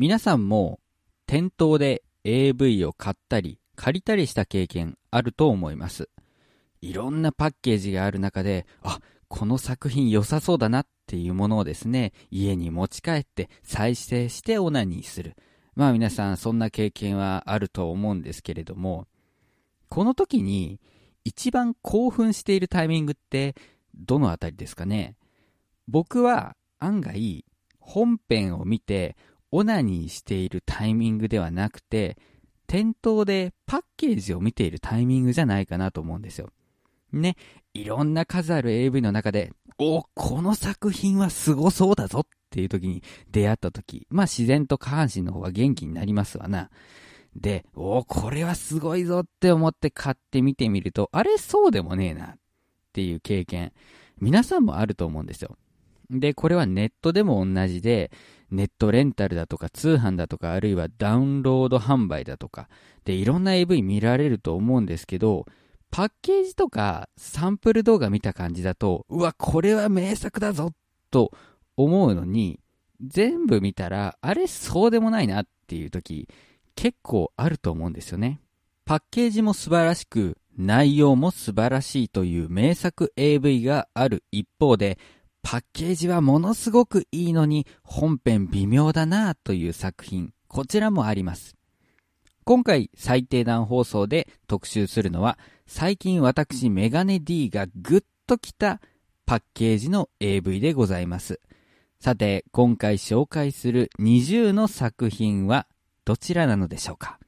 皆さんも店頭で AV を買ったり借りたりした経験あると思います。いろんなパッケージがある中で、あ、この作品良さそうだなっていうものをですね、家に持ち帰って再生してオナニーする。まあ皆さんそんな経験はあると思うんですけれども、この時に一番興奮しているタイミングってどのあたりですかね？僕は案外本編を見てオナニーしているタイミングではなくて店頭でパッケージを見ているタイミングじゃないかなと思うんですよ。ね、いろんな数ある AV の中で、お、この作品は凄そうだぞっていう時に出会った時、まあ自然と下半身の方が元気になりますわな。で、お、これはすごいぞって思って買ってみてみると、あれそうでもねえなっていう経験、皆さんもあると思うんですよ。で、これはネットでも同じで、ネットレンタルだとか通販だとかあるいはダウンロード販売だとかでいろんな AV 見られると思うんですけどパッケージとかサンプル動画見た感じだとうわこれは名作だぞと思うのに全部見たらあれそうでもないなっていう時結構あると思うんですよね。パッケージも素晴らしく内容も素晴らしいという名作 AV がある一方でパッケージはものすごくいいのに本編微妙だなという作品、こちらもあります。今回最低段放送で特集するのは最近私メガネ D がグッときたパッケージの AV でございます。さて、今回紹介する20の作品はどちらなのでしょうか？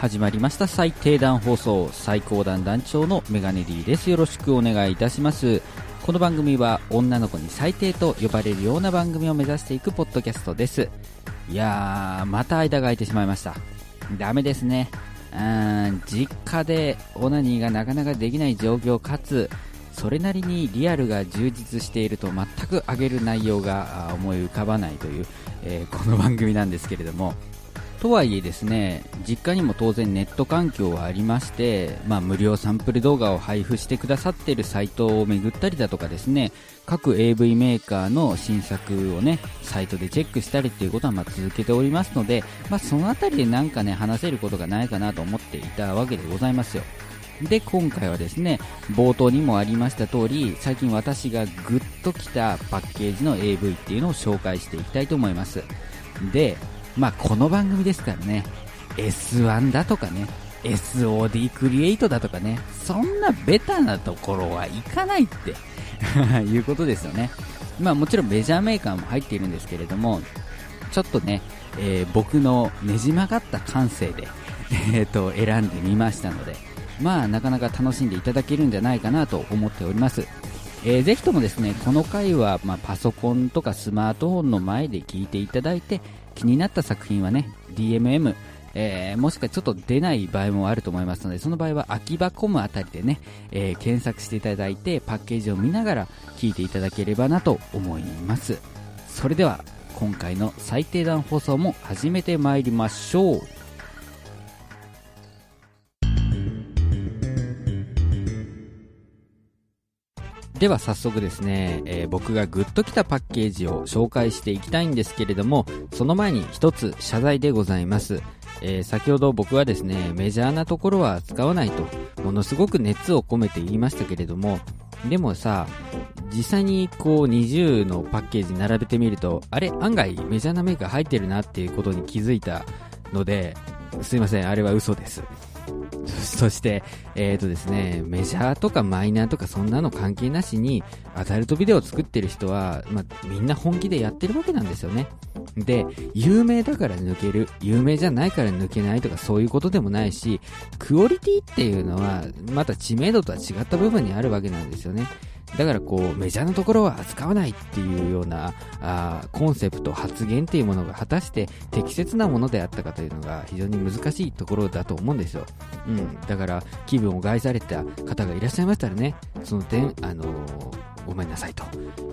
始まりました最低段放送最高段団長のメガネ D です。よろしくお願いいたします。この番組は女の子に最低と呼ばれるような番組を目指していくポッドキャストです。いやー、また間が空いてしまいました。ダメですね。うん、実家でオナニーがなかなかできない状況かつ、それなりにリアルが充実していると全く上げる内容が思い浮かばないという、えー、この番組なんですけれども、とはいえですね、実家にも当然ネット環境はありまして、まあ、無料サンプル動画を配布してくださっているサイトを巡ったりだとかですね、各 AV メーカーの新作をね、サイトでチェックしたりっていうことはま続けておりますので、まあ、そのあたりでなんかね、話せることがないかなと思っていたわけでございますよ。で、今回はですね、冒頭にもありました通り、最近私がグッときたパッケージの AV っていうのを紹介していきたいと思います。で、まあ、この番組ですからね、S1 だとかね、SOD クリエイトだとかね、そんなベタなところはいかないって いうことですよね。まあもちろんメジャーメーカーも入っているんですけれども、ちょっとね、えー、僕のねじ曲がった感性で えーと選んでみましたので、まあなかなか楽しんでいただけるんじゃないかなと思っております。えー、ぜひともですね、この回は、まあ、パソコンとかスマートフォンの前で聞いていただいて、気になった作品はね、DMM、えー、もしくはちょっと出ない場合もあると思いますので、その場合は秋葉コムあたりでね、えー、検索していただいて、パッケージを見ながら聞いていただければなと思います。それでは、今回の最低段放送も始めてまいりましょう。では早速ですね、えー、僕がグッときたパッケージを紹介していきたいんですけれども、その前に一つ謝罪でございます。えー、先ほど僕はですね、メジャーなところは使わないと、ものすごく熱を込めて言いましたけれども、でもさ、実際にこう20のパッケージ並べてみると、あれ案外メジャーなメーカー入ってるなっていうことに気づいたので、すいません、あれは嘘です。そして、えっ、ー、とですね、メジャーとかマイナーとかそんなの関係なしに、アダルトビデオを作ってる人は、まあ、みんな本気でやってるわけなんですよね。で、有名だから抜ける、有名じゃないから抜けないとかそういうことでもないし、クオリティっていうのは、また知名度とは違った部分にあるわけなんですよね。だからこう、メジャーなところは扱わないっていうような、あコンセプト、発言っていうものが果たして適切なものであったかというのが非常に難しいところだと思うんですよ。うん。だから、気分を害された方がいらっしゃいましたらね、その点、あのーごめんなさいと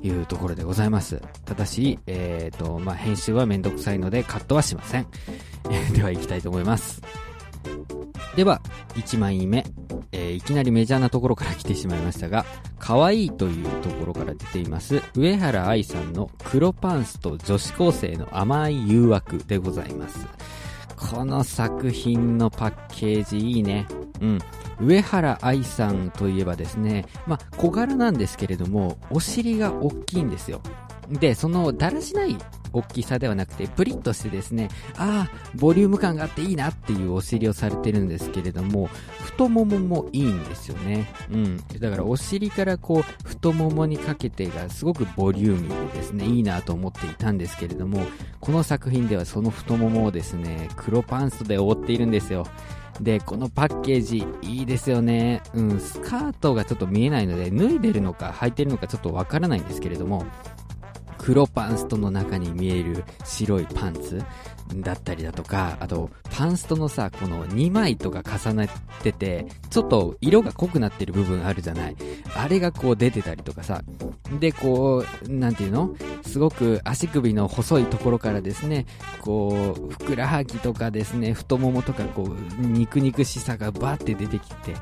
いうところでございます。ただし、えっ、ー、と、まあ、編集はめんどくさいのでカットはしません。では行きたいと思います。では、1枚目、えー、いきなりメジャーなところから来てしまいましたが、可愛いというところから出ています、上原愛さんの黒パンスと女子高生の甘い誘惑でございます。この作品のパッケージいいね。うん。上原愛さんといえばですね、まあ、小柄なんですけれども、お尻が大きいんですよ。で、そのだらしない大きさではなくて、プリッとしてですね、ああ、ボリューム感があっていいなっていうお尻をされてるんですけれども、太もももいいんですよね。うん。だからお尻からこう、太ももにかけてがすごくボリューミーでですね、いいなと思っていたんですけれども、この作品ではその太ももをですね、黒パンツで覆っているんですよ。で、このパッケージいいですよね。うん、スカートがちょっと見えないので、脱いでるのか履いてるのかちょっとわからないんですけれども、黒パンストの中に見える白いパンツだったりだとか、あと、パンストのさ、この2枚とか重なってて、ちょっと色が濃くなってる部分あるじゃない。あれがこう出てたりとかさ。で、こう、なんていうの？すごく足首の細いところからですね、こう、ふくらはぎとかですね、太ももとかこう、肉肉しさがバーって出てきて、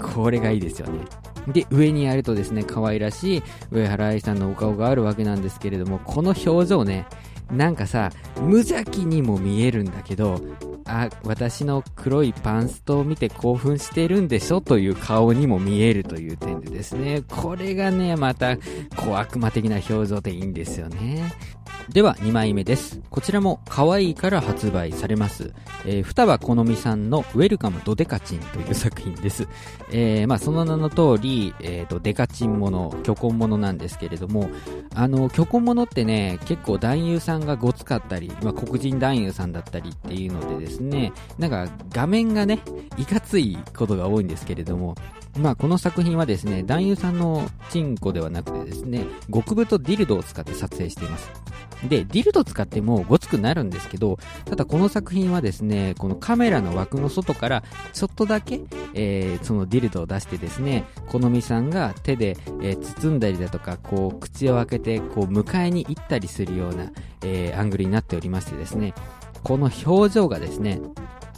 これがいいですよね。で、上にやるとですね、可愛らしい上原愛さんのお顔があるわけなんですけれども、この表情ね、なんかさ、無邪気にも見えるんだけど、あ、私の黒いパンストを見て興奮してるんでしょ？という顔にも見えるという点でですね、これがね、また、小悪魔的な表情でいいんですよね。では2枚目です。こちらも可愛いから発売されます。えー、双葉好美さんのウェルカムドデカチンという作品です。えー、まあその名の通り、えーと、デカチンもの、虚婚ものなんですけれども、あの、虚婚ものってね、結構男優さんがごつかったり、まあ黒人男優さんだったりっていうのでですね、なんか画面がね、いかついことが多いんですけれども、まあ、この作品はですね、男優さんのチンコではなくてですね、極太ディルドを使って撮影しています。で、ディルド使ってもごつくなるんですけど、ただこの作品はですね、このカメラの枠の外からちょっとだけ、えー、そのディルドを出してですね、好みさんが手で、えー、包んだりだとか、こう、口を開けて、こう、迎えに行ったりするような、えー、アングルになっておりましてですね、この表情がですね、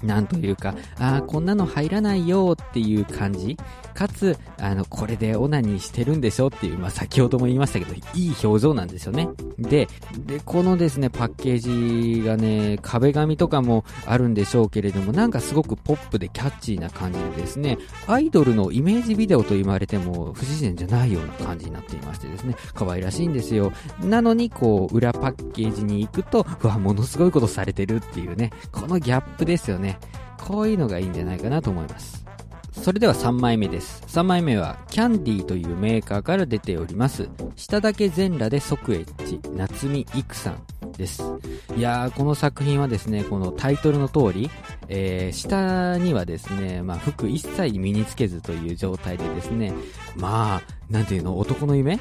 なんというか、ああ、こんなの入らないよっていう感じ。かつ、あの、これでオナニーしてるんでしょっていう、まあ、先ほども言いましたけど、いい表情なんですよね。で、で、このですね、パッケージがね、壁紙とかもあるんでしょうけれども、なんかすごくポップでキャッチーな感じでですね、アイドルのイメージビデオと言われても不自然じゃないような感じになっていましてですね、可愛らしいんですよ。なのに、こう、裏パッケージに行くと、うわ、ものすごいことされてるっていうね、このギャップですよね。こういうのがいいんじゃないかなと思います。それでは3枚目です。3枚目は、キャンディーというメーカーから出ております。下だけ全裸で即エッジ、夏見育さんです。いやー、この作品はですね、このタイトルの通り、えー、下にはですね、まあ、服一切身につけずという状態でですね、まあ、なんていうの、男の夢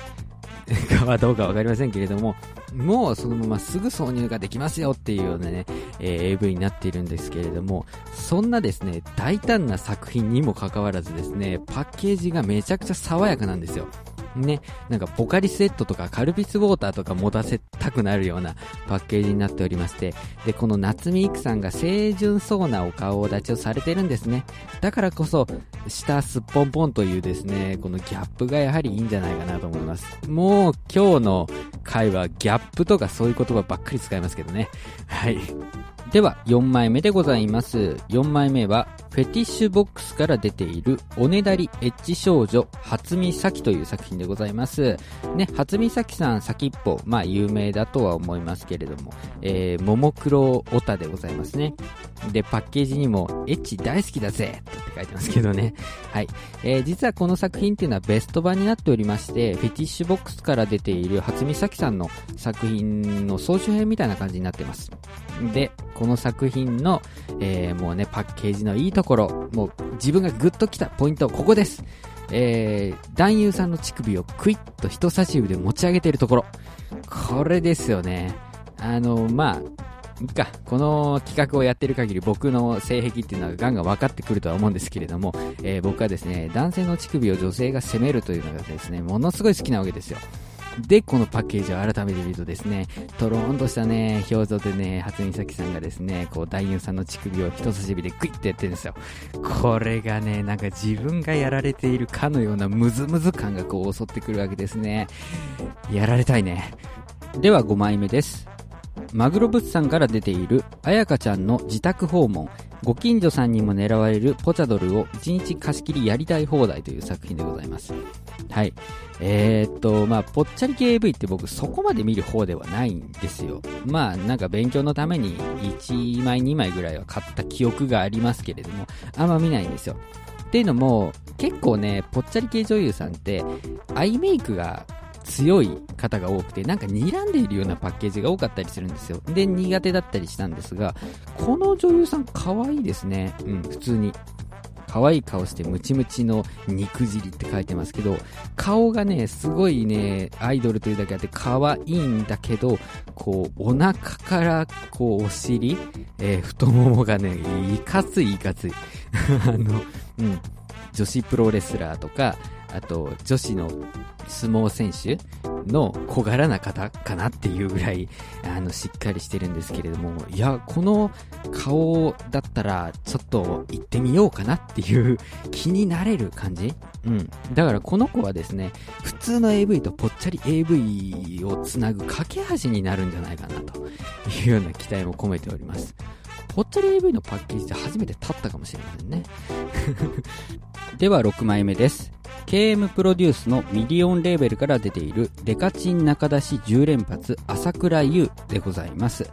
かはどうかわかりませんけれども、もうそのまますぐ挿入ができますよっていうようなね、えー、AV になっているんですけれども、そんなですね、大胆な作品にもかかわらずですね、パッケージがめちゃくちゃ爽やかなんですよ。ね、なんかポカリスエットとかカルピスウォーターとか持たせたくなるようなパッケージになっておりまして、で、この夏美育さんが清純そうなお顔立ちをされてるんですね。だからこそ、下すっぽんぽんというですね、このギャップがやはりいいんじゃないかなと思います。もう今日の回はギャップとかそういう言葉ばっかり使いますけどね。はい。では、4枚目でございます。4枚目は、フェティッシュボックスから出ている、おねだりエッチ少女、初美沙希という作品でございます。ね、初美沙希さん先っぽ、まあ有名だとは思いますけれども、えー、ももクロオタでございますね。で、パッケージにも、エッチ大好きだぜって書いてますけどね。はい。えー、実はこの作品っていうのはベスト版になっておりまして、フェティッシュボックスから出ている初美沙希さんの作品の総集編みたいな感じになってます。で、この作品の、えー、もうね、パッケージのいいところ、もう自分がグッときたポイント、ここです。えー、男優さんの乳首をクイッと人差し指で持ち上げているところ。これですよね。あの、まあ、いいか、この企画をやってる限り僕の性癖っていうのはガンガン分かってくるとは思うんですけれども、えー、僕はですね、男性の乳首を女性が責めるというのがですね、ものすごい好きなわけですよ。で、このパッケージを改めて見るとですね、とろーんとしたね、表情でね、初見咲さんがですね、こう、男優さんの乳首を人差し指でグイッてやってるんですよ。これがね、なんか自分がやられているかのようなムズムズ感がこう襲ってくるわけですね。やられたいね。では5枚目です。マグロ物産から出ているあやかちゃんの自宅訪問ご近所さんにも狙われるポチャドルを1日貸し切りやりたい放題という作品でございますはいえー、っとまあぽっちゃり系 AV って僕そこまで見る方ではないんですよまあなんか勉強のために1枚2枚ぐらいは買った記憶がありますけれどもあんま見ないんですよっていうのも結構ねぽっちゃり系女優さんってアイメイクが強い方が多くて、なんか睨んでいるようなパッケージが多かったりするんですよ。で、苦手だったりしたんですが、この女優さん可愛いですね。うん、普通に。可愛い顔してムチムチの肉尻って書いてますけど、顔がね、すごいね、アイドルというだけあって可愛いんだけど、こう、お腹から、こう、お尻、えー、太ももがね、いかついいかつい。あの、うん、女子プロレスラーとか、あと、女子の相撲選手の小柄な方かなっていうぐらい、あの、しっかりしてるんですけれども、いや、この顔だったら、ちょっと行ってみようかなっていう気になれる感じ？うん。だからこの子はですね、普通の AV とぽっちゃり AV をつなぐ架け橋になるんじゃないかなというような期待も込めております。ぽっちゃり AV のパッケージで初めて立ったかもしれませんね。では6枚目です。KM プロデュースのミリオンレーベルから出ているデカチン中出し10連発朝倉優でございます。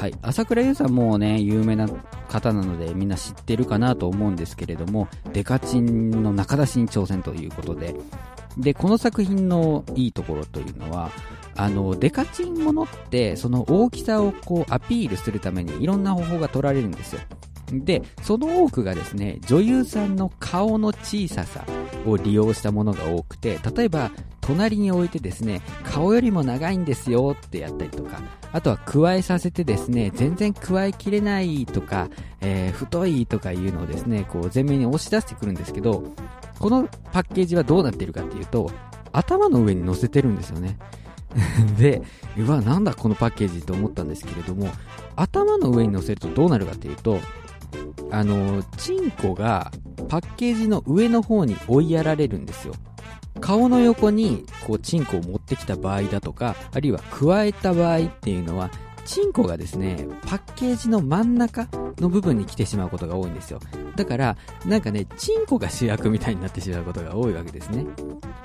はい。朝倉優さんもね、有名な方なのでみんな知ってるかなと思うんですけれども、デカチンの中出しに挑戦ということで、で、この作品のいいところというのは、あの、デカチンものって、その大きさをこうアピールするためにいろんな方法が取られるんですよ。で、その多くがですね、女優さんの顔の小ささを利用したものが多くて、例えば、隣に置いてですね、顔よりも長いんですよってやったりとか、あとは加えさせてですね、全然加えきれないとか、えー、太いとかいうのをですね、こう前面に押し出してくるんですけど、このパッケージはどうなっているかっていうと、頭の上に乗せてるんですよね。で、うわ、なんだこのパッケージと思ったんですけれども、頭の上に乗せるとどうなるかっていうと、あの、チンコがパッケージの上の方に追いやられるんですよ。顔の横にこうチンコを持ってきた場合だとか、あるいは加えた場合っていうのは、チンコがですね、パッケージの真ん中の部分に来てしまうことが多いんですよ。だから、なんかね、チンコが主役みたいになってしまうことが多いわけですね。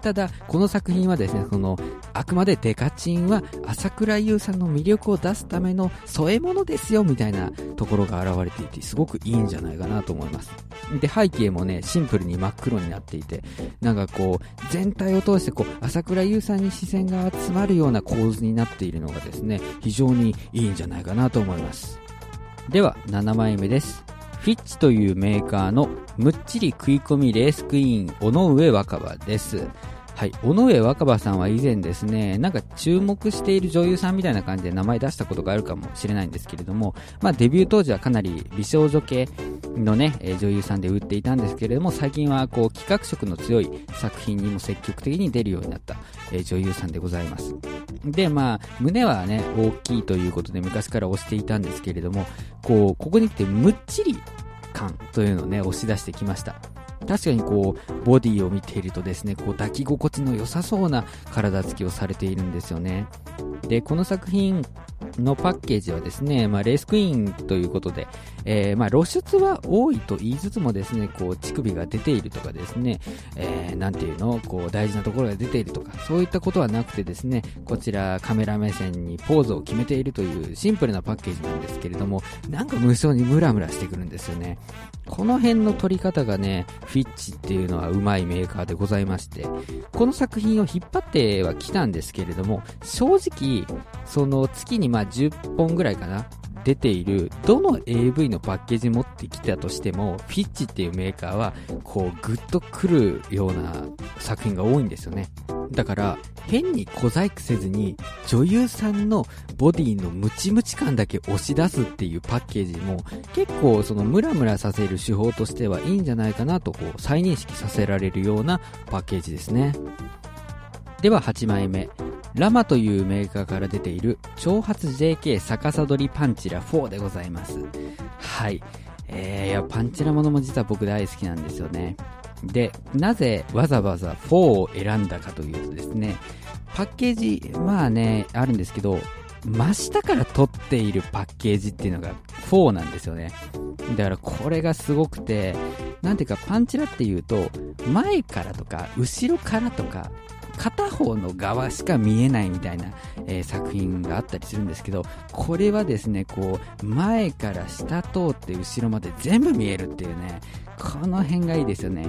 ただ、この作品はですね、その、あくまでデカチンは朝倉優さんの魅力を出すための添え物ですよ、みたいなところが現れていて、すごくいいんじゃないかなと思います。で、背景もね、シンプルに真っ黒になっていて、なんかこう、全体を通してこう、朝倉優さんに視線が集まるような構図になっているのがですね、非常にいいんじゃないかなと思います。では、7枚目です。フィッチというメーカーのむっちり食い込みレースクイーン、尾上若葉です。はい、尾上若葉さんは以前ですね、なんか注目している女優さんみたいな感じで名前出したことがあるかもしれないんですけれども、まあデビュー当時はかなり美少女系のね、え女優さんで売っていたんですけれども、最近はこう企画色の強い作品にも積極的に出るようになった、え女優さんでございます。で、まあ、胸はね、大きいということで昔から推していたんですけれども、こう、ここに来てむっちり感というのをね、押し出してきました。確かにこう、ボディを見ているとですね、こう抱き心地の良さそうな体つきをされているんですよね。で、この作品のパッケージはですね、まあ、レースクイーンということで、えー、まあ、露出は多いと言いつつもですね、こう、乳首が出ているとかですね、えー、なんていうの、こう、大事なところが出ているとか、そういったことはなくてですね、こちらカメラ目線にポーズを決めているというシンプルなパッケージなんですけれども、なんか無性にムラムラしてくるんですよね。この辺の撮り方がね、フィッチっていうのはうまいメーカーでございまして、この作品を引っ張っては来たんですけれども、正直、その月にまあ10本ぐらいかな、出ているどの AV のパッケージ持ってきたとしてもフィッチっていうメーカーはこうぐっとくるような作品が多いんですよね。だから変に小細工せずに女優さんのボディのムチムチ感だけ押し出すっていうパッケージも結構そのムラムラさせる手法としてはいいんじゃないかなとこう再認識させられるようなパッケージですね。では8枚目。ラマというメーカーから出ている長髪 JK 逆さ取りパンチラ4でございます。はい。えー、いやパンチラものも実は僕大好きなんですよね。で、なぜわざわざ4を選んだかというとですね、パッケージ、まあね、あるんですけど、真下から撮っているパッケージっていうのが4なんですよね。だからこれがすごくて、何ていうかパンチラっていうと、前からとか後ろからとか、片方の側しか見えないみたいな、えー、作品があったりするんですけど、これはですね、こう、前から下通って後ろまで全部見えるっていうね、この辺がいいですよね。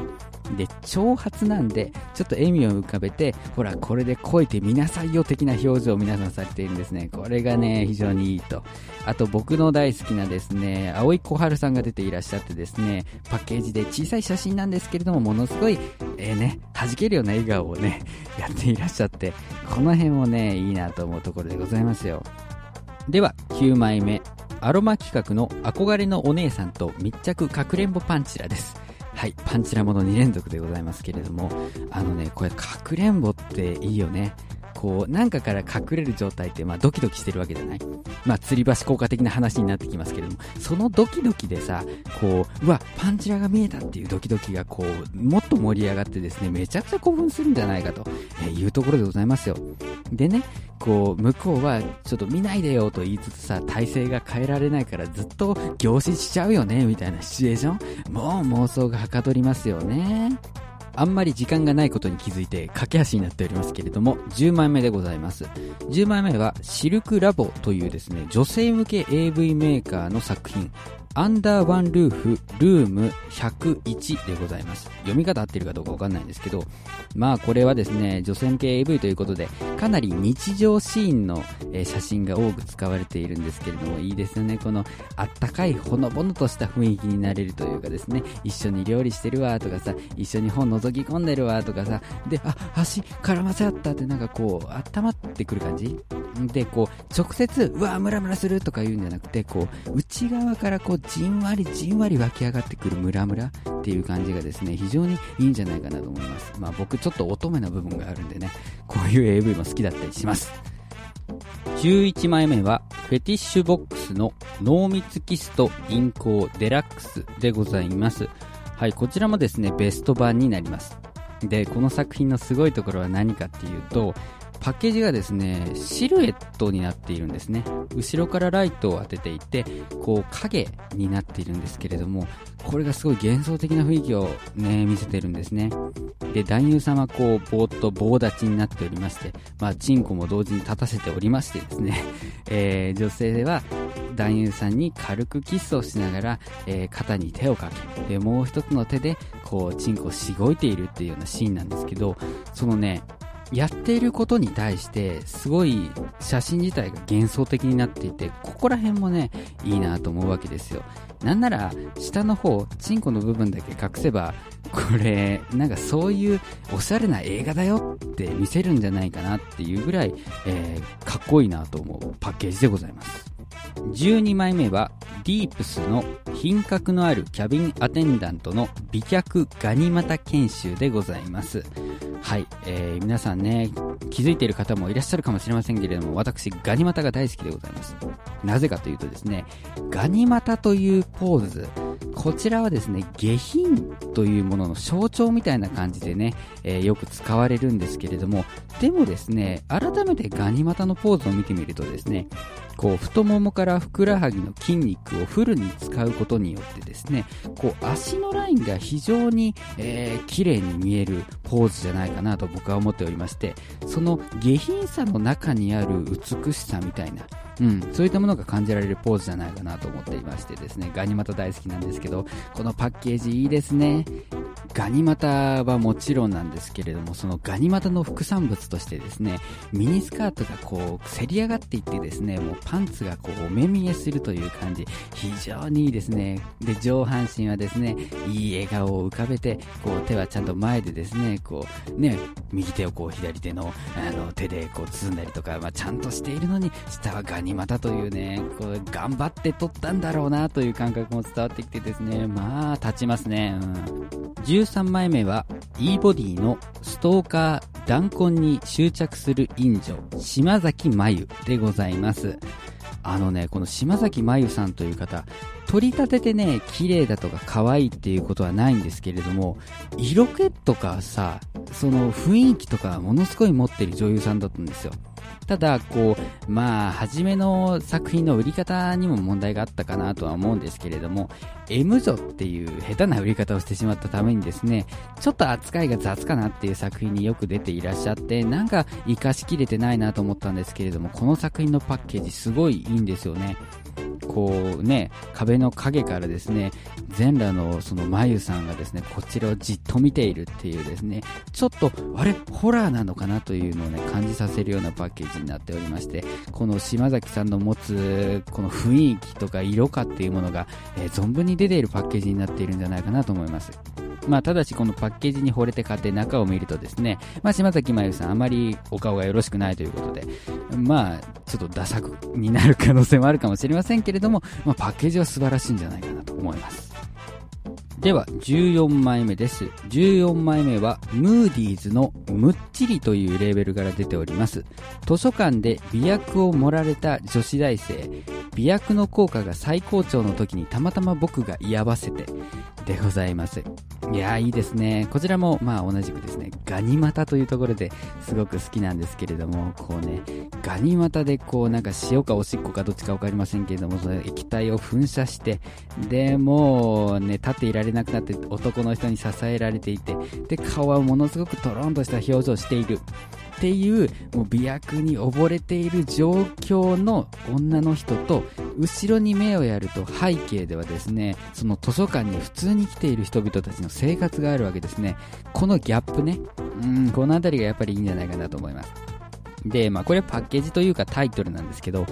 で、長髪なんで、ちょっと笑みを浮かべて、ほら、これでこいてみなさいよ的な表情を皆さんされているんですね。これがね、非常にいいと。あと、僕の大好きなですね、青井小春さんが出ていらっしゃってですね、パッケージで小さい写真なんですけれども、ものすごい、えー、ね、弾けるような笑顔をね、やっていらっしゃって、この辺もね、いいなと思うところでございますよ。では、9枚目。アロマ企画の憧れのお姉さんと密着かくれんぼパンチラです。はい、パンチラもの2連続でございますけれども、あのね、これ、かくれんぼっていいよね。こう、なんかから隠れる状態って、まあ、ドキドキしてるわけじゃない？まあ、吊り橋効果的な話になってきますけれども、そのドキドキでさ、こう、うわ、パンチラが見えたっていうドキドキが、こう、もっと盛り上がってですね、めちゃくちゃ興奮するんじゃないかと、えいうところでございますよ。でね、こう、向こうは、ちょっと見ないでよと言いつつさ、体勢が変えられないからずっと凝視しちゃうよね、みたいなシチュエーションもう妄想がはかどりますよね。あんまり時間がないことに気づいて駆け足になっておりますけれども、10枚目でございます。10枚目はシルクラボというですね、女性向け AV メーカーの作品、アンダーワンルーフルーム101でございます。読み方合ってるかどうかわかんないんですけど、まあこれはですね、女性向け AV ということで、かなり日常シーンの、写真が多く使われているんですけれども、いいですよね。このあったかいほのぼのとした雰囲気になれるというかですね、一緒に料理してるわとかさ、一緒に本覗き込んでるわとかさ、で、あ、足絡ませ合ったってなんかこう、温まってくる感じ？で、こう、直接、うわ、ムラムラするとか言うんじゃなくて、こう、内側からこう、じんわりじんわり湧き上がってくるムラムラっていう感じがですね、非常にいいんじゃないかなと思います。まあ僕ちょっと乙女な部分があるんでね、こういう AV も好きだったりします。11枚目は、フェティッシュボックスの濃密キストインコーデラックスでございます。はい、こちらもですね、ベスト版になります。で、この作品のすごいところは何かっていうと、パッケージがですね、シルエットになっているんですね。後ろからライトを当てていて、こう影になっているんですけれども、これがすごい幻想的な雰囲気をね、見せてるんですね。で、男優さんはこう、ぼーっと棒立ちになっておりまして、まあ、チンコも同時に立たせておりましてですね、えー、女性は男優さんに軽くキスをしながら、えー、肩に手をかけ、で、もう一つの手で、こう、チンコをしごいているっていうようなシーンなんですけど、そのね、やっていることに対してすごい写真自体が幻想的になっていてここら辺もねいいなと思うわけですよ。なんなら下の方チンコの部分だけ隠せばこれなんかそういうおしゃれな映画だよって見せるんじゃないかなっていうぐらい、えー、かっこいいなと思うパッケージでございます。12枚目はディープスの品格のあるキャビンアテンダントの美脚ガニ股研修でございますはい、えー、皆さんね、気づいている方もいらっしゃるかもしれませんけれども、私、ガニ股が大好きでございます。なぜかというとですね、ガニ股というポーズ、こちらはですね、下品というものの象徴みたいな感じでね、えー、よく使われるんですけれども、でもですね、改めてガニ股のポーズを見てみるとですね、こう太ももからふくらはぎの筋肉をフルに使うことによってですねこう足のラインが非常に、えー、綺麗に見えるポーズじゃないかなと僕は思っておりましてその下品さの中にある美しさみたいなうん、そういったものが感じられるポーズじゃないかなと思っていましてですね、ガニ股大好きなんですけど、このパッケージいいですね。ガニ股はもちろんなんですけれども、そのガニ股の副産物としてですね、ミニスカートがこう、せり上がっていってですね、もうパンツがこう、お目見えするという感じ、非常にいいですね。で、上半身はですね、いい笑顔を浮かべて、こう、手はちゃんと前でですね、こう、ね、右手をこう、左手の、あの、手でこう、包んだりとか、まあ、ちゃんとしているのに、下はガニ股というね、こう、頑張って取ったんだろうなという感覚も伝わってきてですね、まあ、立ちますね。うん。13枚目は、e ボディのストーカー弾痕に執着する陰女、島崎真由でございます。あのね、この島崎真由さんという方、取り立ててね、綺麗だとか可愛いっていうことはないんですけれども、色気とかさ、その雰囲気とかものすごい持ってる女優さんだったんですよ。ただ、こう、まあ、初めの作品の売り方にも問題があったかなとは思うんですけれども、M ゾっていう下手な売り方をしてしまったためにですね、ちょっと扱いが雑かなっていう作品によく出ていらっしゃって、なんか活かしきれてないなと思ったんですけれども、この作品のパッケージすごいいいんですよね。こうね、壁の影からですね、全裸のその眉さんがですね、こちらをじっと見ているっていうですね、ちょっと、あれ、ホラーなのかなというのをね、感じさせるようなパッケージになっておりまして、この島崎さんの持つ、この雰囲気とか色かっていうものが、えー、存分に出ているパッケージになっているんじゃないかなと思います。まあ、ただしこのパッケージに惚れて買って中を見るとですね、まあ、島崎真由さんあまりお顔がよろしくないということで、まあ、ちょっとダサくになる可能性もあるかもしれませんけれども、まあ、パッケージは素晴らしいんじゃないかなと思います。では、14枚目です。14枚目は、ムーディーズのむっちりというレーベルから出ております。図書館で美薬を盛られた女子大生、美薬の効果が最高潮の時にたまたま僕が居合わせて、でございます。いやいいですね。こちらもまあ同じくですね、ガニ股というところですごく好きなんですけれども、こうね、ガニ股でこうなんか塩かおしっこかどっちかわかりませんけれども、その液体を噴射して、で、もうね、立っていられなくなって男の人に支えられていて、で、顔はものすごくトロンとした表情をしている。っていうもう美薬に溺れている状況の女の人と後ろに目をやると背景ではですねその図書館に普通に来ている人々たちの生活があるわけですねこのギャップねうんこの辺りがやっぱりいいんじゃないかなと思いますで、まあこれはパッケージというかタイトルなんですけど、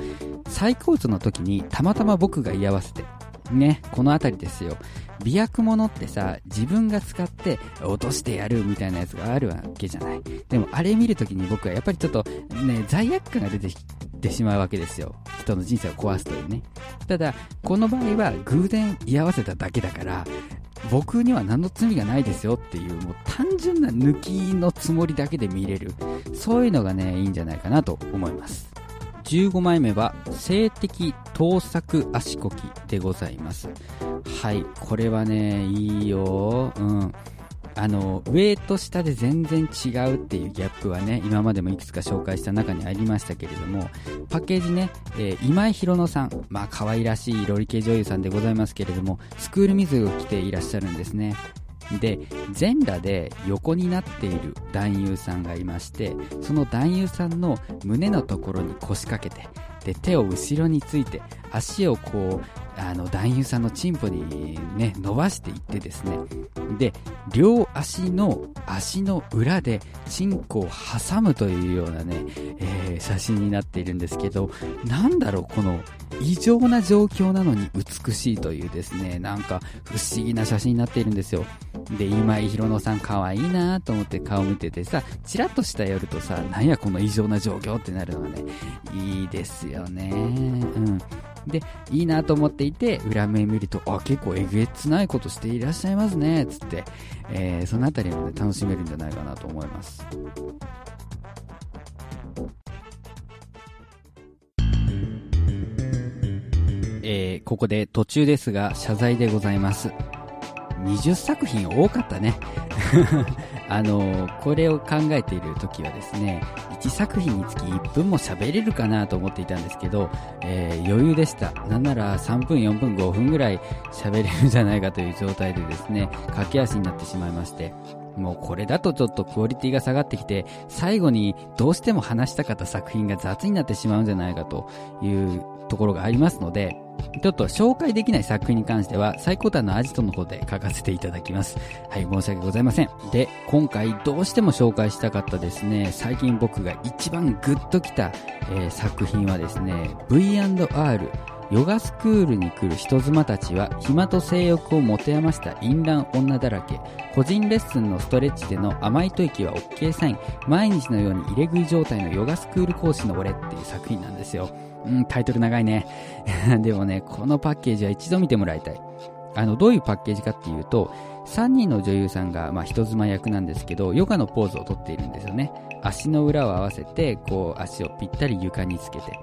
最高潮の時にたまたま僕が居合わせて、ね、この辺りですよ。美薬物ってさ、自分が使って落としてやるみたいなやつがあるわけじゃない。でもあれ見るときに僕はやっぱりちょっとね、罪悪感が出てきてしまうわけですよ。人の人生を壊すというね。ただ、この場合は偶然居合わせただけだから、僕には何の罪がないですよっていう、もう単純な抜きのつもりだけで見れる。そういうのがね、いいんじゃないかなと思います。15枚目は性的盗作足こきでございます。はい、これはね、いいよ。うん。あの、上と下で全然違うっていうギャップはね、今までもいくつか紹介した中にありましたけれども、パッケージね、えー、今井宏乃さん、まあ可愛らしいロリ系女優さんでございますけれども、スクール水を着ていらっしゃるんですね。で全裸で横になっている男優さんがいましてその男優さんの胸のところに腰掛けてで手を後ろについて足をこうあの男優さんのチンポにね伸ばしていってですね。で両足の足の裏でチンコを挟むというようなね、えー、写真になっているんですけどなんだろうこの異常な状況なのに美しいというですねなんか不思議な写真になっているんですよ。で今井宏乃さん可愛いなと思って顔見ててさチラッとした寄るとさなんやこの異常な状況ってなるのがねいいですよね。うん。で、いいなと思っていて、裏面見ると、あ、結構えげつないことしていらっしゃいますね、つって、えー、そのあたりも、ね、楽しめるんじゃないかなと思います。えー、ここで途中ですが謝罪でございます。20作品多かったね。あの、これを考えている時はですね、1作品につき1分も喋れるかなと思っていたんですけど、えー、余裕でした。なんなら3分、4分、5分ぐらい喋れるんじゃないかという状態でですね、駆け足になってしまいまして、もうこれだとちょっとクオリティが下がってきて、最後にどうしても話したかった作品が雑になってしまうんじゃないかというところがありますので、ちょっと紹介できない作品に関しては、最高端のアジトの方で書かせていただきます。はい、申し訳ございません。で、今回どうしても紹介したかったですね、最近僕が一番グッときた、えー、作品はですね、V&R、ヨガスクールに来る人妻たちは暇と性欲を持て余した淫乱女だらけ個人レッスンのストレッチでの甘い吐息は OK サイン毎日のように入れ食い状態のヨガスクール講師の俺っていう作品なんですようん、タイトル長いね。でもね、このパッケージは一度見てもらいたい。あの、どういうパッケージかっていうと、3人の女優さんが、まあ、人妻役なんですけど、ヨガのポーズをとっているんですよね。足の裏を合わせて、こう、足をぴったり床につけて。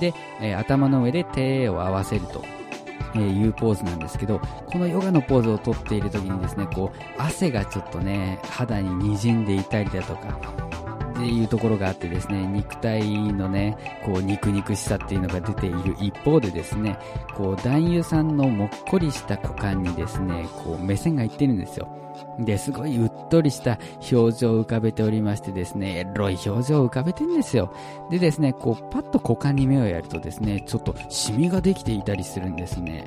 で、えー、頭の上で手を合わせると。え、いうポーズなんですけど、このヨガのポーズをとっている時にですね、こう、汗がちょっとね、肌に滲んでいたりだとか、っていうところがあってですね、肉体のね、こう肉肉しさっていうのが出ている一方でですね、こう男優さんのもっこりした股間にですね、こう目線がいってるんですよ。で、すごいうっとりした表情を浮かべておりましてですね、エロい表情を浮かべてんですよ。でですね、こう、パッと股間に目をやるとですね、ちょっとシミができていたりするんですね。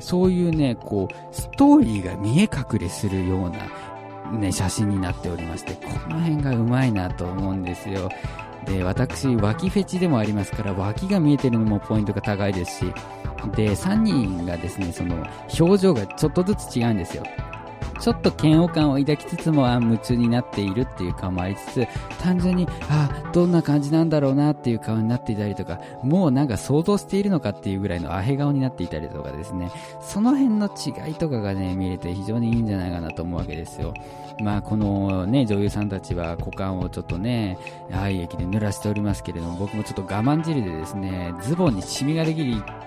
そういうね、こう、ストーリーが見え隠れするような、ね、写真になっておりまして、この辺がうまいなと思うんですよ。で、私、脇フェチでもありますから、脇が見えてるのもポイントが高いですし、で、3人がですね、その、表情がちょっとずつ違うんですよ。ちょっと嫌悪感を抱きつつも、あ夢中になっているっていう顔もありつつ、単純に、あどんな感じなんだろうなっていう顔になっていたりとか、もうなんか想像しているのかっていうぐらいのアヘ顔になっていたりとかですね、その辺の違いとかがね、見れて非常にいいんじゃないかなと思うわけですよ。まあ、このね、女優さんたちは股間をちょっとね、愛液で濡らしておりますけれども、僕もちょっと我慢汁でですね、ズボンにシミができ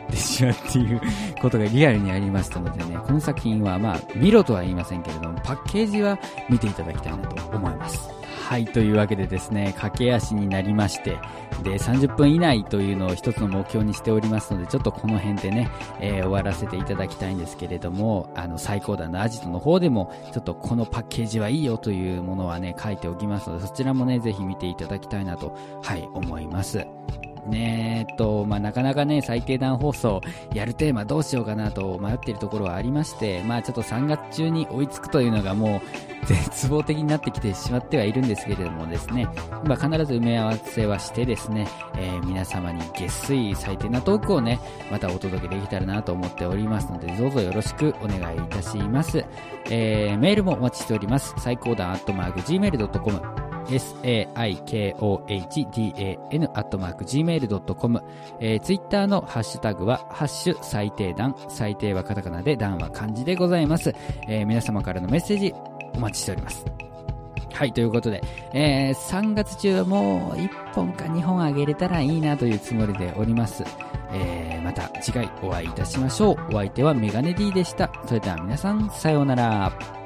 てしまうっていうことがリアルにありましたのでね、この作品はまあ、見ろとは言いませんけれども、パッケージは見ていただきたいなと思います。はい、というわけでですね、駆け足になりまして、で、30分以内というのを一つの目標にしておりますので、ちょっとこの辺でね、えー、終わらせていただきたいんですけれども、あの、最高段のアジトの方でも、ちょっとこのパッケージはいいよというものはね、書いておきますので、そちらもね、ぜひ見ていただきたいなと、はい、思います。ねえっと、まあ、なかなかね、最低段放送、やるテーマどうしようかなと迷っているところはありまして、まあ、ちょっと3月中に追いつくというのがもう、絶望的になってきてしまってはいるんですけれどもですね、まあ、必ず埋め合わせはしてですね、えー、皆様に月水最低なトークをね、またお届けできたらなと思っておりますので、どうぞよろしくお願いいたします。えー、メールもお待ちしております。最高段アットマーク gmail.com saikohdan アットマーク gmail.com、えー、ツイッターのハッシュタグは、ハッシュ最低段、最低はカタカナで、段は漢字でございます。えー、皆様からのメッセージ、お待ちしております。はい、ということで、えー、3月中はもう1本か2本あげれたらいいなというつもりでおります。えー、また次回お会いいたしましょう。お相手はメガネ D でした。それでは皆さん、さようなら。